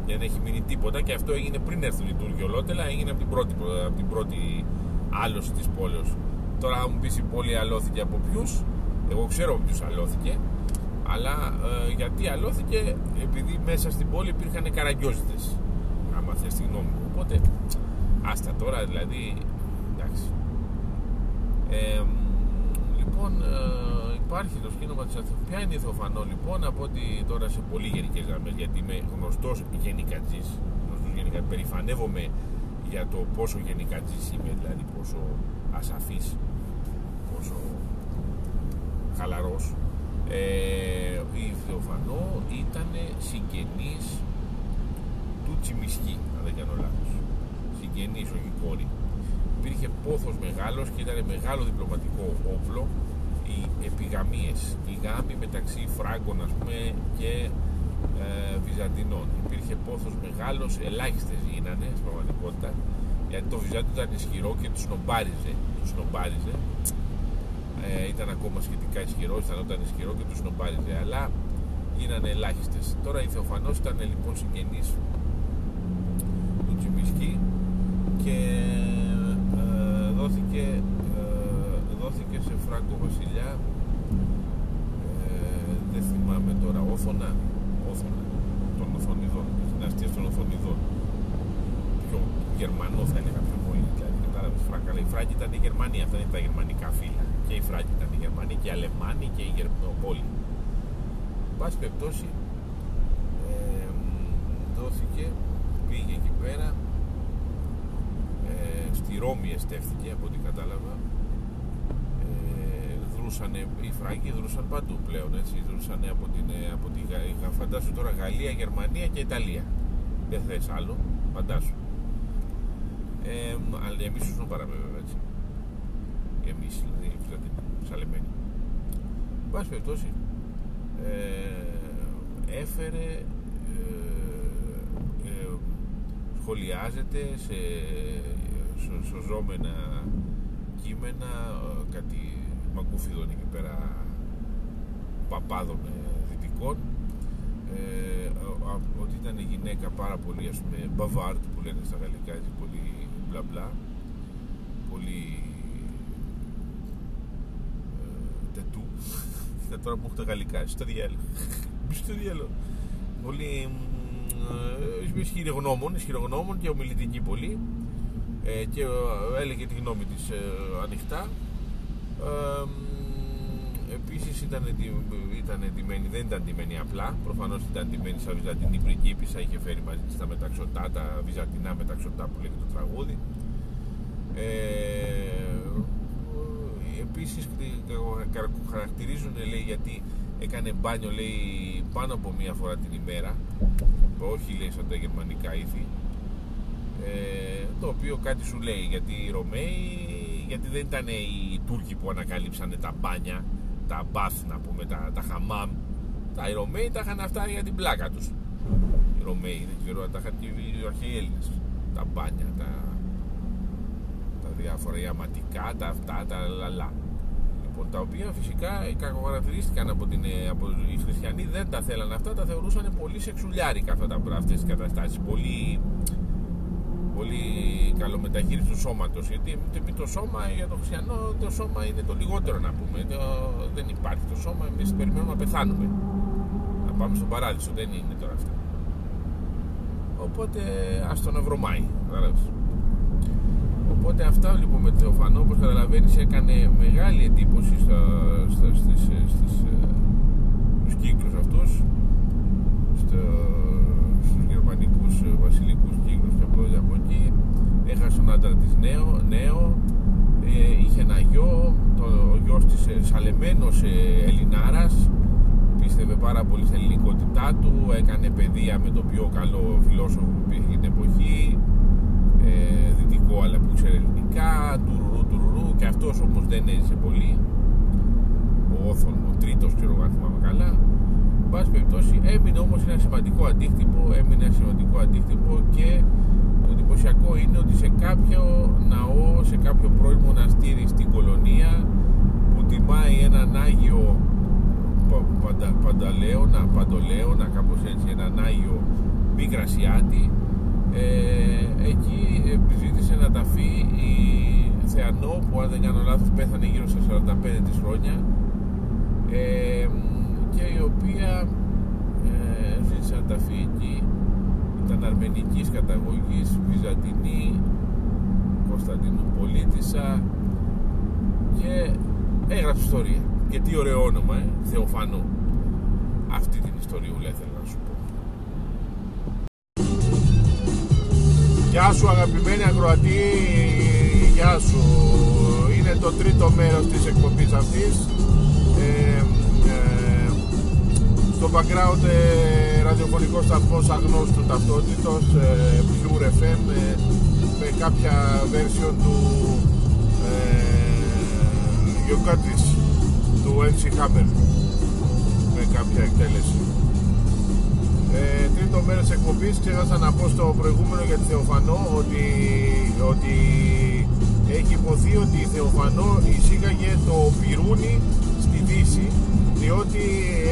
δεν έχει μείνει τίποτα και αυτό έγινε πριν έρθουν οι Τούρκοι ολότελα έγινε από την πρώτη, από την πρώτη άλωση της πόλεως τώρα θα μου πεις η πόλη αλώθηκε από ποιους. εγώ ξέρω από ποιους αλώθηκε αλλά ε, γιατί αλώθηκε επειδή μέσα στην πόλη υπήρχαν καραγκιόζητες άμα θες τη γνώμη μου οπότε άστα τώρα δηλαδή εντάξει ε, λοιπόν ε, υπάρχει το σκήνομα της Αθήνας ποια είναι η Θεοφανό λοιπόν από ότι τώρα σε πολύ γενικές γραμμές γιατί είμαι γνωστός γενικατζής γνωστός γενικά περηφανεύομαι για το πόσο γενικατζής είμαι δηλαδή πόσο ασαφής πόσο χαλαρός. Ε, η Θεοφανό ήταν συγγενής του Τσιμισκή αν δεν κάνω λάθος. Συγγενής όχι κόρη. Υπήρχε πόθος μεγάλος και ήταν μεγάλο διπλωματικό όπλο. Οι επιγαμίες οι γάμοι μεταξύ Φράγκων ας πούμε και ε, Βυζαντινών. Υπήρχε πόθος μεγάλος ελάχιστες γίνανε στην πραγματικότητα γιατί το Βυζάντιο ήταν ισχυρό και τους νομπάριζε τους νομπάριζε ε, ήταν ακόμα σχετικά ισχυρό, ήταν όταν ισχυρό και του νομπάριζε, αλλά γίνανε ελάχιστες. Τώρα η Θεοφανό ήταν λοιπόν συγγενής του Τσιμισκή και ε, δόθηκε, ε, δόθηκε σε Φράγκο Βασιλιά ε, δεν θυμάμαι τώρα Όθωνα, Όθωνα των Οθονιδών, της δυναστείας των Οθονιδών πιο Γερμανό θα έλεγα πιο πολύ δηλαδή κατάλαβες Φράγκα, αλλά η Φράγκη ήταν η Γερμανία αυτά είναι τα γερμανικά φύλλα και οι Φράγκοι ήταν οι Γερμανοί και οι Αλεμάνοι και οι Γερμανοπόλοι. Εν πάση περιπτώσει, ε, δόθηκε, πήγε εκεί πέρα, ε, στη Ρώμη εστέφθηκε από ό,τι κατάλαβα. Ε, δρούσανε, οι Φράγκοι δρούσαν παντού πλέον, έτσι, δρούσαν από την, ε, από τη, φαντάσου τώρα Γαλλία, Γερμανία και Ιταλία. Δεν θες άλλο, φαντάσου. Ε, αλλά εμείς ήσουν παραββέβαια, έτσι. Εμείς, δηλαδή, Σαλεμένη. Εν πάση περιπτώσει, ε, έφερε ε, ε, σχολιάζεται σε σωζόμενα κείμενα κάτι μαγκούφιδων εκεί πέρα παπάδων δυτικών. Ε, ότι ήταν γυναίκα πάρα πολύ ας πούμε μπαβάρτ που λένε στα γαλλικά έτσι, πολύ μπλα μπλα πολύ και τώρα που έχω τα γαλλικά. Στο διάλογο. Στο διάλογο. Πολύ ε, ισχυρογνώμων, ισχυρογνώμων και ομιλητική πολύ ε, και ε, έλεγε τη γνώμη της ε, ανοιχτά. Ε, Επίσης ήταν, ήταν εντυμένη, δεν ήταν εντυμένη απλά. Προφανώς ήταν εντυμένη σαν βυζαντινή πριγκίπισσα. Είχε φέρει μαζί της τα μεταξωτά, τα βυζαντινά μεταξωτά που λέγεται το τραγούδι. Ε, επίσης χαρακτηρίζουν λέει γιατί έκανε μπάνιο λέει πάνω από μία φορά την ημέρα. Όχι λέει σαν τα γερμανικά ήθη. Ε, το οποίο κάτι σου λέει γιατί οι Ρωμαίοι γιατί δεν ήταν οι Τούρκοι που ανακαλύψανε τα μπάνια τα μπαθ να πούμε τα, τα χαμάμ. Τα οι Ρωμαίοι τα είχαν αυτά για την πλάκα τους. Οι Ρωμαίοι δεν ξέρω αν τα είχαν και οι αρχαίοι Έλληνες. Τα μπάνια τα, τα διάφορα ιαματικά τα αυτά τα λαλά λοιπόν, τα οποία φυσικά κακοκαρακτηρίστηκαν από, την, ε, από οι χριστιανοί δεν τα θέλανε αυτά, τα θεωρούσαν πολύ σεξουλιάρικα αυτά τα, αυτές τις καταστάσεις. Πολύ, πολύ καλομεταχείριση του σώματος γιατί το σώμα για τον χριστιανό το σώμα είναι το λιγότερο να πούμε. Το, δεν υπάρχει το σώμα, εμείς περιμένουμε να πεθάνουμε. Να πάμε στον παράδεισο, δεν είναι τώρα αυτά οπότε ας τον ευρωμάει οπότε αυτά λοιπόν με Θεοφανό όπως καταλαβαίνεις έκανε μεγάλη εντύπωση στα, στα, στις, στις, ε, στους κύκλους αυτούς στα, στους γερμανικούς ε, βασιλικούς κύκλους και από εδώ από εκεί. Έχασε τον άντρα της νέο, νέο ε, είχε ένα γιο το, ο γιος της ε, Σαλεμένος ε, Ελληνάρας πίστευε πάρα πολύ στην ελληνικότητά του έκανε παιδεία με το πιο καλό φιλόσοφο που υπήρχε την εποχή ε, δυτικό αλλά που ξέρει ελληνικά τουρουρού τουρουρού και αυτός όμως δεν έζησε πολύ. Ο Όθων ο τρίτος ξέρω αν θυμάμαι καλά. Πάση περιπτώσει έμεινε όμως ένα σημαντικό αντίκτυπο έμεινε ένα σημαντικό αντίκτυπο και το εντυπωσιακό είναι ότι σε κάποιο ναό σε κάποιο πρώην μοναστήρι στην κολονία που τιμάει έναν Άγιο παντα, Πανταλέωνα, Παντολέωνα κάπως έτσι έναν Άγιο μη ε, εκεί επιζήτησε να ταφεί η Θεανό που αν δεν κάνω λάθος πέθανε γύρω στα 45 της χρόνια. Ε, και η οποία ε, ζήτησε να ταφεί εκεί. Ήταν αρμενικής καταγωγής Βυζαντινή Κωνσταντινουπολίτησα και έγραψε ιστορία. Και τι ωραίο όνομα, ε, Θεοφανού αυτή την ιστοριούλα ήθελα Γεια σου αγαπημένη ακροατή, γεια σου. Είναι το τρίτο μέρος της εκπομπής αυτής. Ε, ε, στο background ε, ραδιοφωνικός σταθμός αγνώστου ταυτότητος, ε, Pure FM, ε, με κάποια version του ε, του MC Hammer, με κάποια εκτέλεση. Ε, τρίτο μέρος εκπομπής ξέχασα να πω στο προηγούμενο για τη Θεοφανό ότι, ότι έχει υποθεί ότι η Θεοφανό εισήγαγε το πυρούνι στη Δύση διότι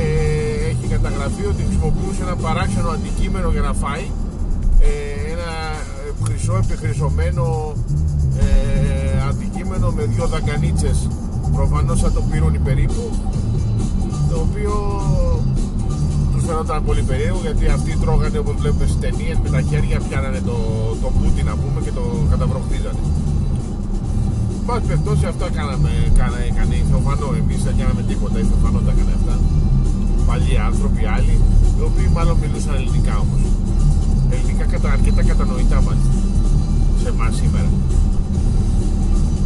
ε, έχει καταγραφεί ότι χρησιμοποιούσε ένα παράξενο αντικείμενο για να φάει ε, ένα χρυσό επιχρυσωμένο ε, αντικείμενο με δύο δακανίτσες προφανώς σαν το πυρούνι περίπου το οποίο φαίνονταν πολύ περίεργο γιατί αυτοί τρώγανε όπως βλέπουμε στις ταινίες με τα χέρια πιάνανε το, το πούτι να πούμε και το καταβροχτίζανε. Πάση περιπτώσει αυτό κάναμε, κάνα, έκανε η Θεοφανό, εμείς δεν κάναμε τίποτα, η Θεοφανό τα έκανε αυτά. Παλιοί άνθρωποι, άλλοι, οι οποίοι μάλλον μιλούσαν ελληνικά όμως. Ελληνικά κατα, αρκετά κατανοητά μάλιστα, σε εμάς σήμερα.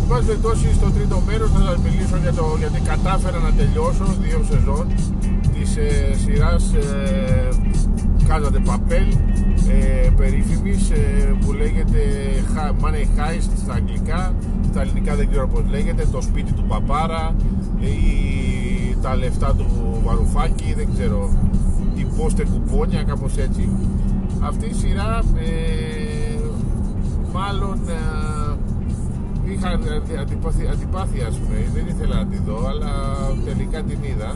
Εν πάση περιπτώσει στο τρίτο μέρος θα σας μιλήσω για το, γιατί κατάφερα να τελειώσω δύο σεζόν της ε, σειράς ε, Casa Παπέλ ε, περίφημης ε, που λέγεται Money Heist στα αγγλικά. Στα ελληνικά δεν ξέρω πως λέγεται. Το σπίτι του Παπάρα ή τα λεφτά του Βαρουφάκη δεν ξέρω. Η πόστε κουπόνια κάπως έτσι. Αυτή η σειρά ε, μάλλον ε, είχα αντιπάθεια, ας πούμε. Δεν ήθελα να τη δω αλλά τελικά την είδα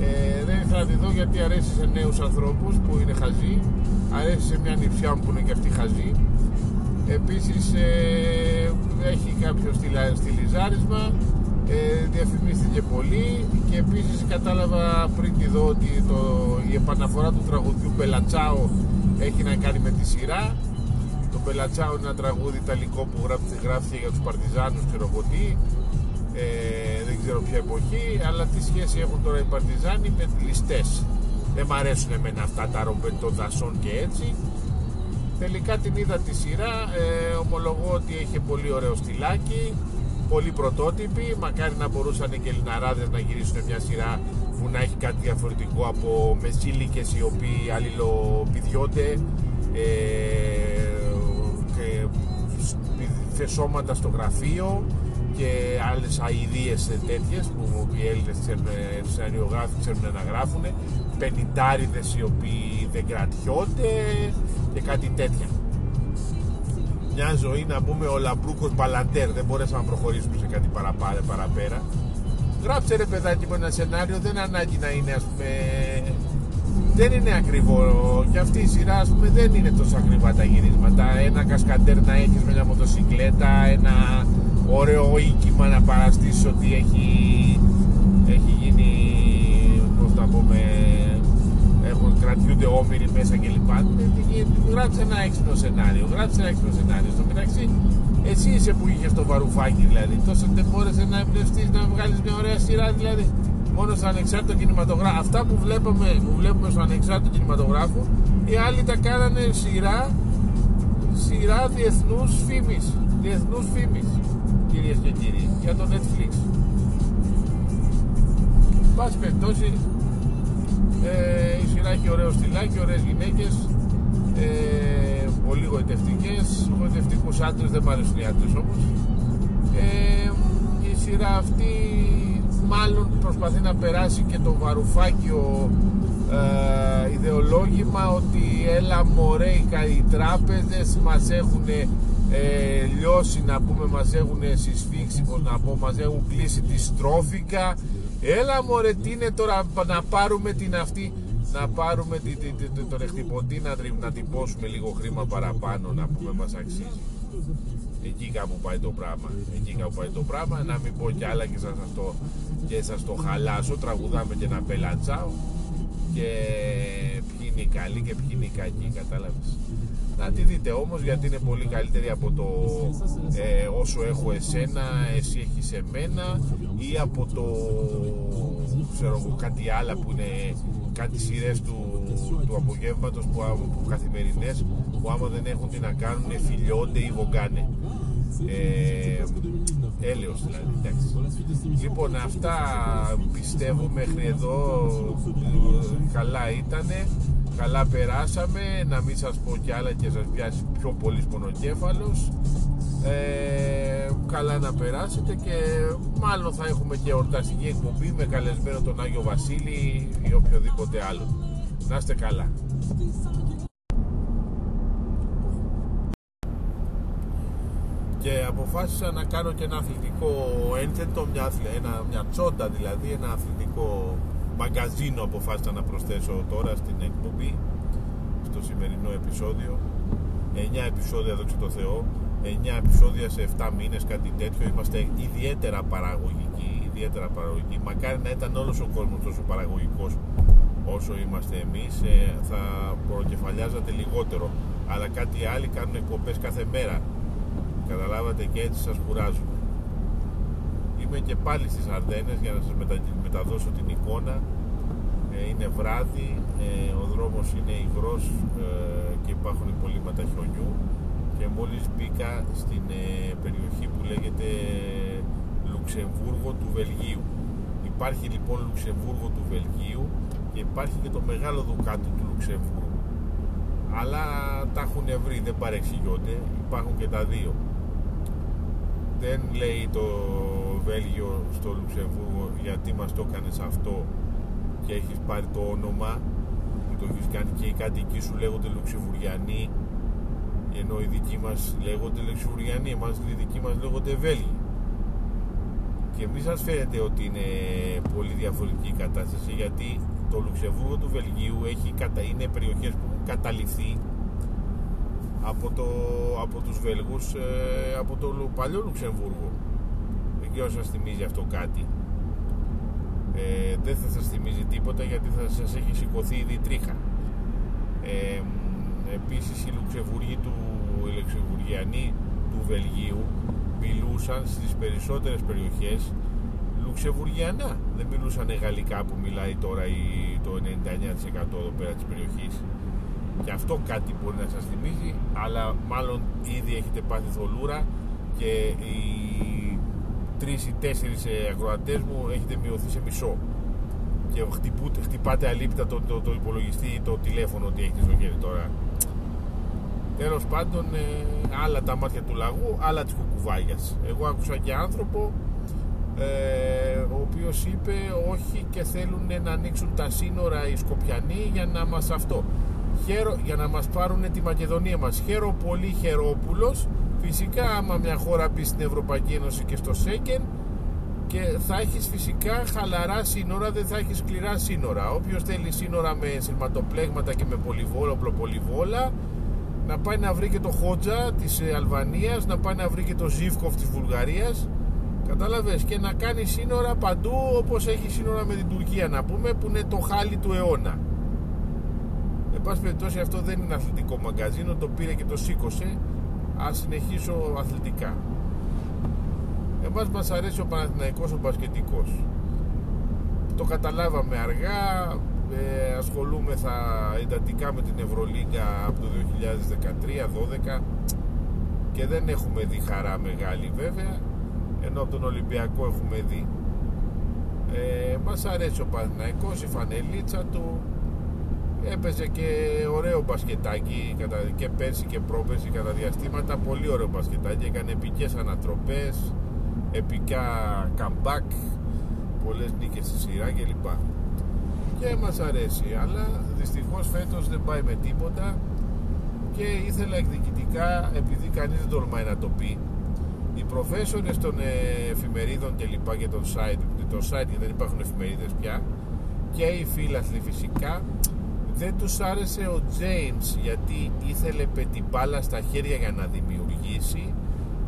ε, δεν ήθελα να τη δω γιατί αρέσει σε νέους ανθρώπους που είναι χαζοί. Αρέσει σε μια νηψιά μου που είναι και αυτή χαζή. Επίσης ε, έχει κάποιο στυλιζάρισμα ε, διαφημίστηκε πολύ και επίσης κατάλαβα πριν τη δω ότι το, η επαναφορά του τραγουδιού Πελατσάο έχει να κάνει με τη σειρά. Το Πελατσάο είναι ένα τραγούδι ιταλικό που γράφτηκε για τους Παρτιζάνους ξέρω εγώ τι ε, δεν ξέρω ποια εποχή αλλά τι σχέση έχουν τώρα οι Παρτιζάνοι με ληστές. Δεν μ' αρέσουν εμένα αυτά τα ρομπεντών δασών και έτσι. Τελικά την είδα τη σειρά ε, ομολογώ ότι έχει πολύ ωραίο στυλάκι πολύ πρωτότυπη μακάρι να μπορούσαν και οι Ελληναράδες να γυρίσουν μια σειρά που να έχει κάτι διαφορετικό από μεσήλικες οι οποίοι αλληλοπηδιώνται ε, και φεσώματα στο γραφείο και άλλες αηδίες τέτοιες που οι Έλληνες σεναριογράφοι ξέρουν να γράφουν πενιντάριδες οι οποίοι δεν κρατιώνται και κάτι τέτοια. Μια ζωή να πούμε ο Λαμπρούκος Μπαλαντέρ δεν μπορέσαμε να προχωρήσουμε σε κάτι παραπέρα, παραπέρα. Γράψε ρε παιδάκι με ένα σενάριο δεν ανάγκη να είναι ας πούμε δεν είναι ακριβό. Και αυτή η σειρά ας πούμε δεν είναι τόσο ακριβά τα γυρίσματα. Ένα κασκαντέρ να έχεις με μια μοτοσυκλέτα ένα ωραίο οίκημα να παραστήσεις ότι έχει, έχει γίνει πώς θα πούμε έχουν, κρατιούνται όμοιροι μέσα κλπ. Γράψε ένα έξυπνο σενάριο. Γράψε ένα έξυπνο σενάριο. Στο μεταξύ, εσύ είσαι που είχες το βαρουφάκι δηλαδή. Τόσο δεν μπόρεσε να εμπνευστείς να βγάλεις μια ωραία σειρά δηλαδή. Μόνο στο ανεξάρτητο κινηματογράφο. Αυτά που βλέπουμε, που βλέπουμε στο ανεξάρτητο κινηματογράφο, οι άλλοι τα κάνανε σειρά, σειρά διεθνούς φήμης. Διεθνούς φήμης, κυρίες και κύριοι, για το Netflix. Πάση περιπτώσει, ε, η σειρά έχει ωραίο στυλάκι, ωραίες γυναίκες, ε, πολύ γοητευτικές, γοητευτικούς άντρες, δεν μ' αρέσουν οι άντρες όμως. Ε, η σειρά αυτή μάλλον προσπαθεί να περάσει και το βαρουφάκιο ε, ιδεολόγημα ότι έλα μωρέ οι τράπεζες μας έχουν ε, λιώσει να πούμε μας έχουν συσφίξει πως να πω μας έχουν κλείσει της στρόφικα Έλα μωρέ τι είναι τώρα να πάρουμε την αυτή να πάρουμε τη, τη, τη, τον εκτυπωτή να, να τυπώσουμε λίγο χρήμα παραπάνω να πούμε μας αξίζει. Εκεί κάπου πάει το πράγμα εκεί κάπου πάει το πράγμα. Να μην πω κι άλλα και σας, το, και σας το χαλάσω. Τραγουδάμε και να πελατσάω και ποιοι είναι οι καλοί και ποιοι είναι οι κακοί κατάλαβες να τη δείτε όμως γιατί είναι πολύ καλύτερη από το ε, όσο έχω εσένα, εσύ έχεις εμένα ή από το ξέρω κάτι άλλα που είναι κάτι σειρές του, του απογεύματος που, που καθημερινές που άμα δεν έχουν τι να κάνουν φιλιώνται ή βογκάνε ε, έλεος δηλαδή εντάξει. λοιπόν αυτά πιστεύω μέχρι εδώ ε, καλά ήτανε καλά περάσαμε να μην σας πω κι άλλα και σας πιάσει πιο πολύ πονοκέφαλος. Ε, καλά να περάσετε και μάλλον θα έχουμε και ορταστική εκπομπή με καλεσμένο τον Άγιο Βασίλη ή οποιοδήποτε άλλο. Να είστε καλά. Και αποφάσισα να κάνω και ένα αθλητικό ένθετο μια, ένα, μια τσόντα δηλαδή ένα αθλητικό μαγκαζίνο αποφάσισα να προσθέσω τώρα στην εκπομπή στο σημερινό επεισόδιο. 9 επεισόδια δόξα τω Θεώ. 9 επεισόδια σε 7 μήνες κάτι τέτοιο. Είμαστε ιδιαίτερα παραγωγικοί ιδιαίτερα παραγωγικοί. Μακάρι να ήταν όλος ο κόσμος τόσο παραγωγικός όσο είμαστε εμείς ε, θα προκεφαλιάζατε λιγότερο. Αλλά κάτι άλλοι κάνουν εκπομπές κάθε μέρα. Καταλάβατε και έτσι σας κουράζουν είμαι και πάλι στις Αρδένες για να σας μεταδώσω την εικόνα. Ε, είναι βράδυ ε, ο δρόμος είναι υγρός ε, και υπάρχουν υπολείμματα χιονιού. Και μόλις μπήκα στην περιοχή που λέγεται Λουξεμβούργο του Βελγίου. Υπάρχει λοιπόν Λουξεμβούργο του Βελγίου και υπάρχει και το μεγάλο δουκάτο του Λουξεμβούργου. Αλλά τα έχουν βρει, δεν παρεξηγιόνται υπάρχουν και τα δύο. Δεν λέει το Βέλγιο στο Λουξεμβούργο γιατί μας το έκανες αυτό και έχεις πάρει το όνομα που το έχεις κάνει και οι κάτοικοι σου λέγονται Λουξεμβουριανοί ενώ οι δικοί μας λέγονται Λουξεμβουριανοί εμάς οι δικοί μας λέγονται Βέλγοι. Και μη σας φαίνεται ότι είναι πολύ διαφορετική η κατάσταση γιατί το Λουξεμβούργο του Βελγίου έχει, είναι περιοχές που έχουν καταληφθεί από, το, από τους Βέλγους ε, από το παλιό Λουξεμβούργο δεν ξέρω σας θυμίζει αυτό κάτι ε, δεν θα σας θυμίζει τίποτα γιατί θα σας έχει σηκωθεί ήδη τρίχα. Ε, επίσης οι Λουξεμβουργοί του οι Λουξεμβουργιανοί του Βελγίου μιλούσαν στις περισσότερες περιοχές Λουξεμβουργιανά. Δεν μιλούσαν γαλλικά που μιλάει τώρα το 99% εδώ πέρα της περιοχής. Και αυτό κάτι μπορεί να σας θυμίζει αλλά μάλλον ήδη έχετε πάθει θολούρα και οι τρεις ή τέσσερις ε, ακροατές μου έχετε μειωθεί σε μισό και χτυπούτε, χτυπάτε αλήπτα το, το, το υπολογιστή ή το τηλέφωνο ότι έχετε στο χέρι τώρα τέλος πάντων ε, άλλα τα μάτια του λαγού άλλα της κουκουβάγιας εγώ άκουσα και άνθρωπο ε, ο οποίος είπε όχι και θέλουν να ανοίξουν τα σύνορα οι Σκοπιανοί για να μας αυτό Χαίρο, για να μας πάρουν τη Μακεδονία μας. Χαίρο πολύ Χερόπουλος. Φυσικά άμα μια χώρα μπει στην Ευρωπαϊκή Ένωση και στο ΣΕΚΕΝ και θα έχεις φυσικά χαλαρά σύνορα, δεν θα έχεις σκληρά σύνορα. Όποιος θέλει σύνορα με σειρματοπλέγματα και με πολυβόλα, οπλοπολιβόλα, να πάει να βρει και το Χότζα της ε, Αλβανίας, να πάει να βρει και το Ζίβκοφ της Βουλγαρίας, κατάλαβες, και να κάνει σύνορα παντού όπως έχει σύνορα με την Τουρκία να πούμε, που είναι το χάλι του αιώνα Εν πάση περιπτώσει αυτό δεν είναι αθλητικό μαγκαζίνο, το πήρε και το σήκωσε. Ας συνεχίσω αθλητικά. Εμάς μας αρέσει ο Παναθηναϊκός ο μπασκετικός. Το καταλάβαμε αργά, ε, ασχολούμεθα εντατικά με την Ευρωλίγκα από το 2013-12 και δεν έχουμε δει χαρά μεγάλη βέβαια ενώ από τον Ολυμπιακό έχουμε δει ε, μας αρέσει ο Παναθηναϊκός η φανελίτσα του έπαιζε και ωραίο μπασκετάκι και πέρσι και πρόπερσι κατά διαστήματα. Πολύ ωραίο μπασκετάκι. Έκανε επικές ανατροπές επικά comeback πολλές νίκες στη σειρά κλπ. Και μας αρέσει. Αλλά δυστυχώς φέτος δεν πάει με τίποτα. Και ήθελα εκδικητικά επειδή κανείς δεν τολμάει να το πει οι προφέσορες των εφημερίδων και λοιπά και των site, το site δεν υπάρχουν εφημερίδες πια και οι φίλαθλοι φυσικά δεν τους άρεσε ο James γιατί ήθελε πετυπάλα στα χέρια για να δημιουργήσει.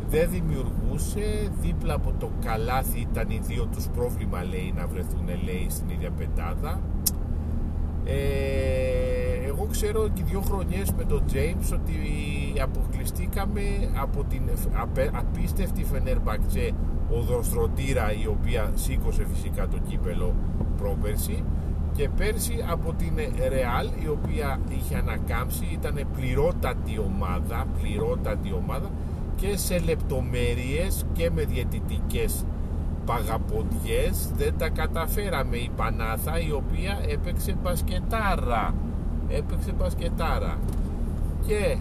Δεν δημιουργούσε. Δίπλα από το καλάθι ήταν οι δύο τους πρόβλημα λέει να βρεθούν λέει στην ίδια πετάδα ε, εγώ ξέρω και δύο χρονιές με τον James ότι αποκλειστήκαμε από την απίστευτη Φενέρμπακτσε οδοστρωτήρα η οποία σήκωσε φυσικά το κύπελο πρόπερση και πέρσι από την Real η οποία είχε ανακάμψει ήταν πληρότατη ομάδα πληρότατη ομάδα και σε λεπτομέρειες και με διαιτητικές παγαποντιές δεν τα καταφέραμε. Η Πανάθα η οποία έπαιξε μπασκετάρα έπαιξε μπασκετάρα. Και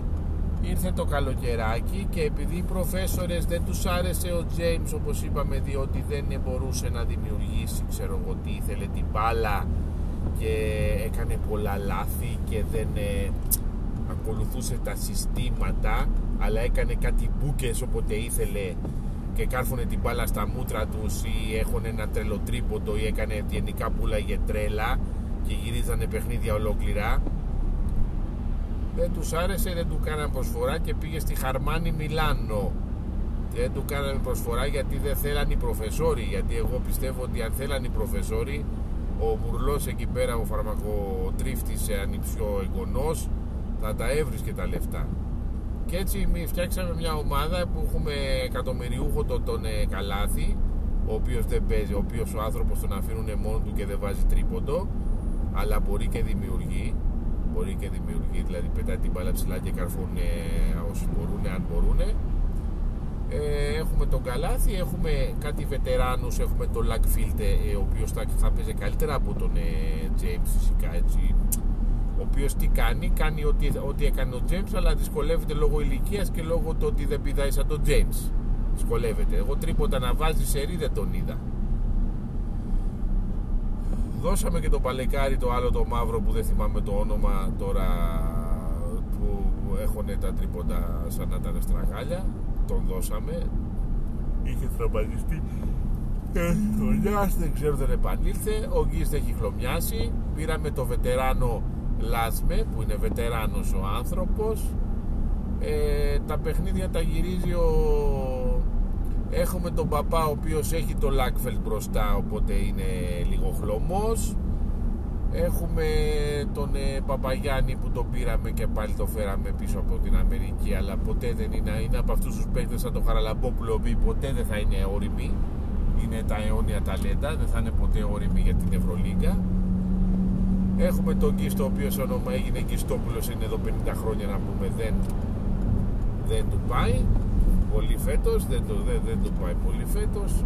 ήρθε το καλοκαιράκι και επειδή οι προφέσορες δεν τους άρεσε ο James όπως είπαμε διότι δεν μπορούσε να δημιουργήσει ξέρω εγώ τι ήθελε την μπάλα και έκανε πολλά λάθη και δεν ε, ακολουθούσε τα συστήματα αλλά έκανε κάτι μπούκες όποτε ήθελε και κάρφωνε την μπάλα στα μούτρα τους ή έχουν ένα τρελοτρίποντο ή έκανε γενικά πουλάγε τρέλα και γυρίζανε παιχνίδια ολόκληρα. Δεν τους άρεσε, δεν του κάναν προσφορά και πήγε στη Χαρμάνη Μιλάνο. Δεν του κάνανε προσφορά γιατί δεν θέλαν οι προφεσόροι γιατί εγώ πιστεύω ότι αν θέλαν οι προφεσόροι ο Μουρλός εκεί πέρα ο φαρμακοτρίφτης αν πιο εγγονός θα τα έβρισκε τα λεφτά. Και έτσι φτιάξαμε μια ομάδα που έχουμε εκατομμυριούχο τον, τον ε, Καλάθι ο οποίος δεν παίζει, ο οποίος ο άνθρωπος τον αφήνουν μόνο του και δεν βάζει τρίποντο αλλά μπορεί και δημιουργεί μπορεί και δημιουργεί, δηλαδή πετάει την μπάλα ψηλά και καρφώνει όσοι μπορούν, αν μπορούν. ε, έχουμε τον Καλάθι, έχουμε κάτι βετεράνους, έχουμε τον Λακφίλτε ε, ο οποίος θα, θα παίζει καλύτερα από τον ε, James φυσικά έτσι ο οποίος τι κάνει, κάνει ό,τι, ό,τι έκανε ο James, αλλά δυσκολεύεται λόγω ηλικίας και λόγω του ότι δεν πηδάει σαν τον James. Δυσκολεύεται. Εγώ τρίποτα να βάζει σερή δεν τον είδα. Δώσαμε και το παλικάρι το άλλο το μαύρο που δεν θυμάμαι το όνομα τώρα που έχουν τα τρίποτα σαν να ήταν στραγάλια. Τον δώσαμε. Είχε τραυματιστεί. Ο Γιάς δεν ξέρω δεν επανήλθε. Ο Γκίστ έχει χλωμιάσει. Πήραμε το βετεράνο Λάσμε που είναι βετεράνος ο άνθρωπος ε, τα παιχνίδια τα γυρίζει ο... έχουμε τον παπά ο οποίος έχει το Λάκφελ μπροστά οπότε είναι λίγο χλωμός έχουμε τον ε, Παπαγιάννη που τον πήραμε και πάλι το φέραμε πίσω από την Αμερική αλλά ποτέ δεν είναι, είναι από αυτούς τους παίκτες σαν τον Χαραλαμπόπουλο που ποτέ δεν θα είναι όριμοι είναι τα αιώνια ταλέντα δεν θα είναι ποτέ όριμοι για την Ευρωλίγκα Έχουμε τον Γκίστο, ο οποίος όνομα έγινε Γκιστόπουλο, είναι εδώ 50 χρόνια να πούμε. Δεν, δεν του πάει πολύ φέτος, δεν, δεν, δεν του πάει πολύ φέτος.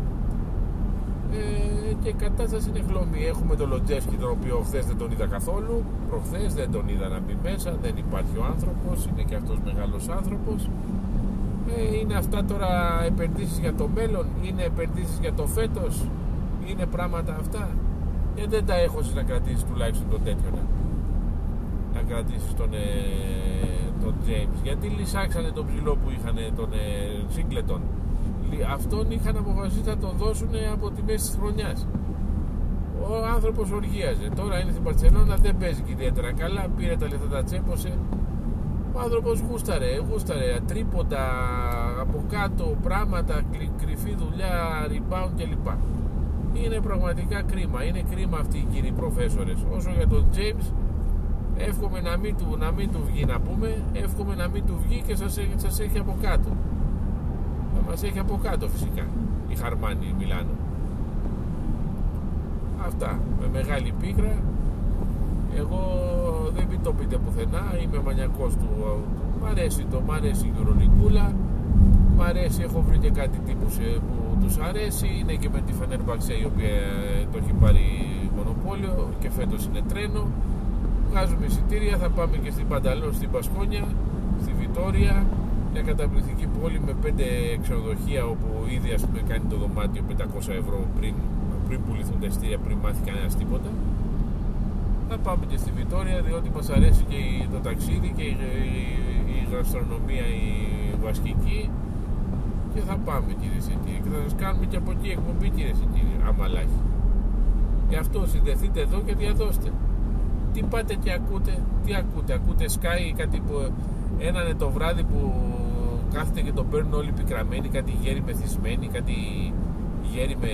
Ε, και η κατάσταση είναι χλωμή. Έχουμε τον Λοντζεύσκι, τον οποίο χθες δεν τον είδα καθόλου. Προχθές δεν τον είδα να μπει μέσα. Δεν υπάρχει ο άνθρωπος, είναι και αυτός μεγάλος άνθρωπος. Ε, είναι αυτά τώρα επενδύσεις για το μέλλον, είναι επενδύσεις για το φέτος, είναι πράγματα αυτά ε, δεν τα έχω να κρατήσεις τουλάχιστον τον τέτοιο να, να κρατήσεις τον, ε, τον James γιατί λυσάξανε τον ψηλό που είχαν τον ε, Σίγκλετον αυτόν είχαν αποφασίσει να τον δώσουν από τη μέση της χρονιάς. Ο άνθρωπος οργίαζε. Τώρα είναι στην Παρσελόνα δεν παίζει και ιδιαίτερα καλά. Πήρε τα λεφτά τα τσέπωσε. Ο άνθρωπος γούσταρε, γούσταρε. Τρίποντα από κάτω πράγματα, κρυφή δουλειά, rebound κλπ. Είναι πραγματικά κρίμα. Είναι κρίμα αυτοί οι κύριοι προφέσορες. Όσο για τον James, εύχομαι να μην, του, να μην του βγει να πούμε. Εύχομαι να μην του βγει και σας, σας έχει από κάτω. θα μας έχει από κάτω φυσικά. Η Χαρμάνη Μιλάνο. Αυτά. Με μεγάλη πίκρα εγώ δεν μην το πείτε πουθενά είμαι μανιακός του μ' αρέσει το, μ' αρέσει η Γερονικούλα. Μ' αρέσει, έχω βρει και κάτι τύπους ε, που τους αρέσει. Είναι και με τη Φενέρμπαξε η οποία ε, το έχει πάρει μονοπόλιο και φέτος είναι τρένο. Βγάζουμε εισιτήρια θα πάμε και στην Πανταλό στην Πασκόνια στη Βιτόρια μια καταπληκτική πόλη με πέντε ξενοδοχεία όπου ήδη ας πούμε κάνει το δωμάτιο 500 ευρώ πριν, πριν πουληθούν τα εισιτήρια πριν μάθει κανένας τίποτα. Θα πάμε και στη Βιτόρια διότι μας αρέσει και το ταξίδι και η, η, η γαστρονομία η βασική και θα πάμε κύριε Σιτήρη και θα σας κάνουμε και από εκεί εκπομπή κύριε Σιτήρη άμα λάχει γι' αυτό συνδεθείτε εδώ και διαδώστε. Τι πάτε και ακούτε τι ακούτε, ακούτε Sky κάτι που είναι το βράδυ που κάθεται και το παίρνουν όλοι πικραμένοι κάτι γέροι μεθυσμένοι κάτι γέροι με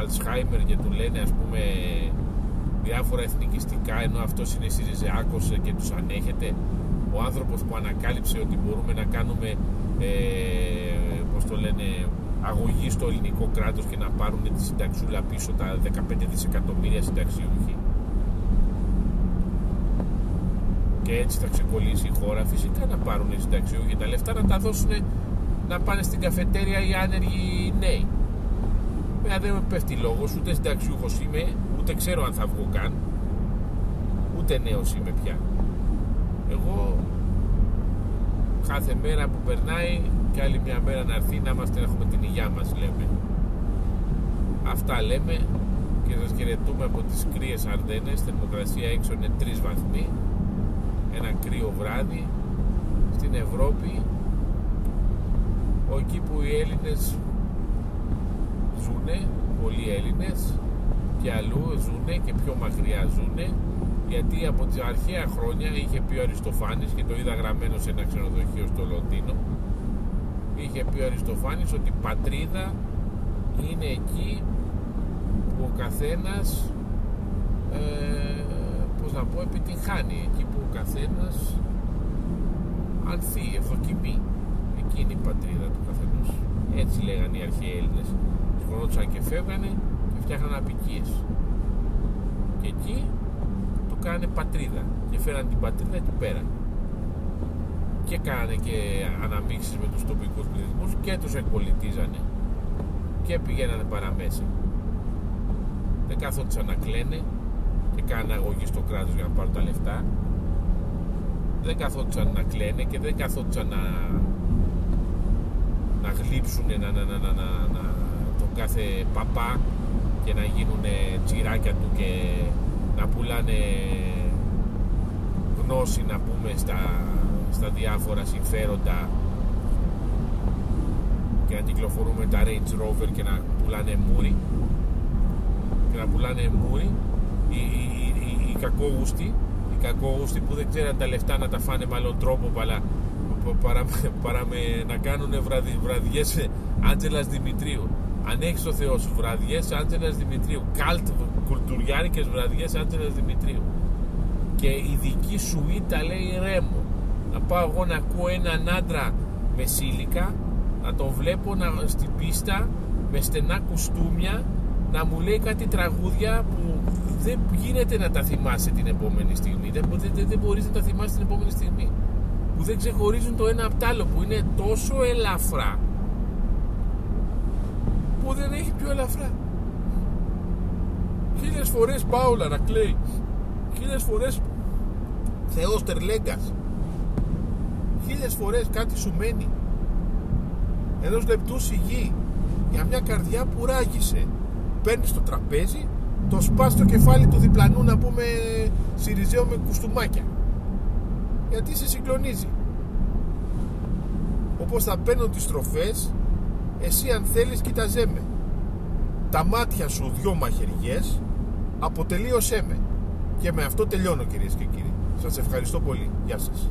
Alzheimer και του λένε ας πούμε διάφορα εθνικιστικά ενώ αυτός είναι Σιριζεάκος και τους ανέχεται. Ο άνθρωπος που ανακάλυψε ότι μπορούμε να κάνουμε ε, πώς το λένε αγωγή στο ελληνικό κράτος και να πάρουν τη συνταξούλα πίσω τα 15 δισεκατομμύρια συνταξιούχοι και έτσι θα ξεκολλήσει η χώρα φυσικά να πάρουν οι συνταξιούχοι τα λεφτά να τα δώσουν να πάνε στην καφετέρια οι άνεργοι νέοι. Μένα δεν με πέφτει λόγος ούτε συνταξιούχος είμαι ούτε ξέρω αν θα βγω καν. Ούτε νέος είμαι πια. Εγώ κάθε μέρα που περνάει και άλλη μια μέρα να έρθει να είμαστε να έχουμε την υγειά μας λέμε. Αυτά λέμε και σας χαιρετούμε από τις κρύες Αρδένες θερμοκρασία έξω είναι 3 βαθμοί ένα κρύο βράδυ στην Ευρώπη εκεί που οι Έλληνες ζουνε πολλοί Έλληνες και αλλού ζουνε και πιο μακριά ζουνε γιατί από τις αρχαία χρόνια είχε πει ο Αριστοφάνης και το είδα γραμμένο σε ένα ξενοδοχείο στο Λονδίνο είχε πει ο Αριστοφάνης ότι πατρίδα είναι εκεί που ο καθένας ε, πώς να πω επιτυχάνει εκεί που ο καθένας ανθεί, ευδοκιμεί εκείνη η πατρίδα του καθενός. Έτσι λέγανε οι αρχαίοι Έλληνες. Σκονόντουσαν και φεύγανε και φτιάχναν απικίες. Και εκεί του κάνανε πατρίδα και φέραν την πατρίδα εκεί πέρα και κάνανε και αναμίξεις με τους τοπικούς πληθυσμούς και τους εκπολιτίζανε. Και πηγαίνανε παραμέσα. Δεν κάθονταν να κλαίνε και κάνανε αγωγή στο κράτος για να πάρουν τα λεφτά. Δεν καθόντουσαν να κλαίνε και δεν καθόντουσαν να να γλύψουν να, να, να, να, να, τον κάθε παπά και να γίνουν τσιράκια του και να πουλάνε γνώση να πούμε στα, στα διάφορα συμφέροντα. Και να κυκλοφορούμε τα Range Rover και να πουλάνε μούρι. Και να πουλάνε μούρι. Οι, οι, οι, οι κακόγουστοι οι κακόγουστοι που δεν ξέραν τα λεφτά να τα φάνε με άλλον τρόπο παρά, παρά, παρά με, να κάνουν βραδι, βραδιές Άντζελας Δημητρίου. Αν έχεις το Θεός σου βραδιές Άντζελας Δημητρίου. Καλτ κουλτουριάρικες βραδιές Άντζελας Δημητρίου. Και η δική σου ήττα λέει ρέμο να πάω εγώ να ακούω έναν άντρα με σύλικα να τον βλέπω να, στην πίστα με στενά κουστούμια να μου λέει κάτι τραγούδια που δεν γίνεται να τα θυμάσαι την επόμενη στιγμή. Δεν, δεν, δεν μπορείς να τα θυμάσαι την επόμενη στιγμή. Που δεν ξεχωρίζουν το ένα από το άλλο που είναι τόσο ελαφρά. Που δεν έχει πιο ελαφρά. Χίλιες φορές Πάολα να κλαίει. Χίλιες φορές Θεός Τερλέγκας. Χίλιες φορές κάτι σου μένει. Ενός λεπτού σιγή. Για μια καρδιά που ράγισε παίρνεις το τραπέζι το σπάς στο κεφάλι του διπλανού να πούμε Σιριζέο με κουστούμάκια. Γιατί σε συγκλονίζει. Όπως θα παίρνω τις τροφές εσύ αν θέλεις κοιταζέ με. Τα μάτια σου δυο μαχαιριές αποτελείωσέ με. Και με αυτό τελειώνω κυρίες και κύριοι. Σας ευχαριστώ πολύ. Γεια σας.